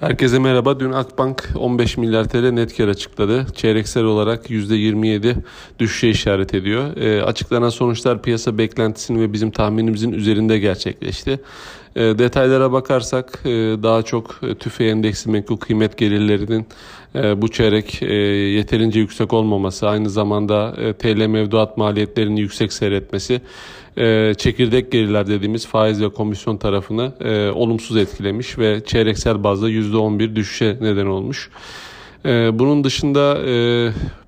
Herkese merhaba. Dün Akbank 15 milyar TL net kar açıkladı. Çeyreksel olarak %27 düşüşe işaret ediyor. E, açıklanan sonuçlar piyasa beklentisinin ve bizim tahminimizin üzerinde gerçekleşti. E, detaylara bakarsak e, daha çok e, tüfe endeksi menkul kıymet gelirlerinin e, bu çeyrek e, yeterince yüksek olmaması, aynı zamanda e, TL mevduat maliyetlerinin yüksek seyretmesi, e, çekirdek gelirler dediğimiz faiz ve komisyon tarafını e, olumsuz etkilemiş ve çeyreksel bazda %11 düşüşe neden olmuş. E, bunun dışında e,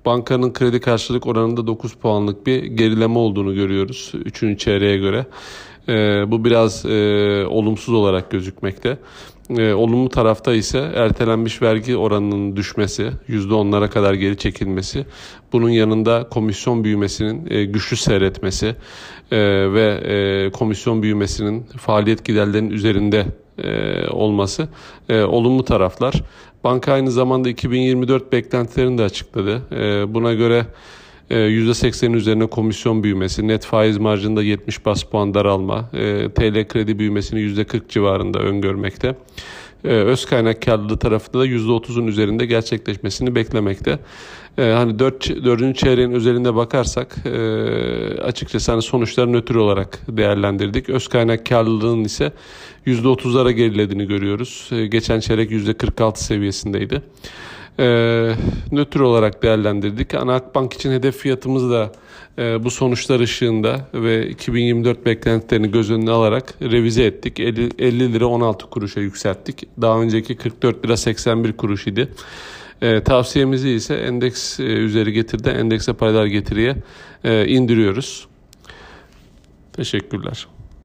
bankanın kredi karşılık oranında 9 puanlık bir gerileme olduğunu görüyoruz 3. çeyreğe göre. E, bu biraz e, olumsuz olarak gözükmekte. E, olumlu tarafta ise ertelenmiş vergi oranının düşmesi, %10'lara kadar geri çekilmesi, bunun yanında komisyon büyümesinin e, güçlü seyretmesi e, ve e, komisyon büyümesinin faaliyet giderlerinin üzerinde e, olması e, olumlu taraflar. Banka aynı zamanda 2024 beklentilerini de açıkladı. E, buna göre %80'in ee, üzerine komisyon büyümesi, net faiz marjında 70 bas puan daralma, e, TL kredi büyümesini %40 civarında öngörmekte. Ee, öz kaynak karlılığı tarafında da %30'un üzerinde gerçekleşmesini beklemekte. Ee, hani 4. 4. çeyreğin özelinde bakarsak e, açıkçası hani sonuçları nötr olarak değerlendirdik. Öz kaynak karlılığının ise %30'lara gerilediğini görüyoruz. Geçen çeyrek %46 seviyesindeydi e, nötr olarak değerlendirdik. Ana Akbank için hedef fiyatımız da e, bu sonuçlar ışığında ve 2024 beklentilerini göz önüne alarak revize ettik. 50, 50 lira 16 kuruşa yükselttik. Daha önceki 44 lira 81 kuruş idi. E, tavsiyemizi ise endeks e, üzeri getirde endekse paylar getiriye e, indiriyoruz. Teşekkürler.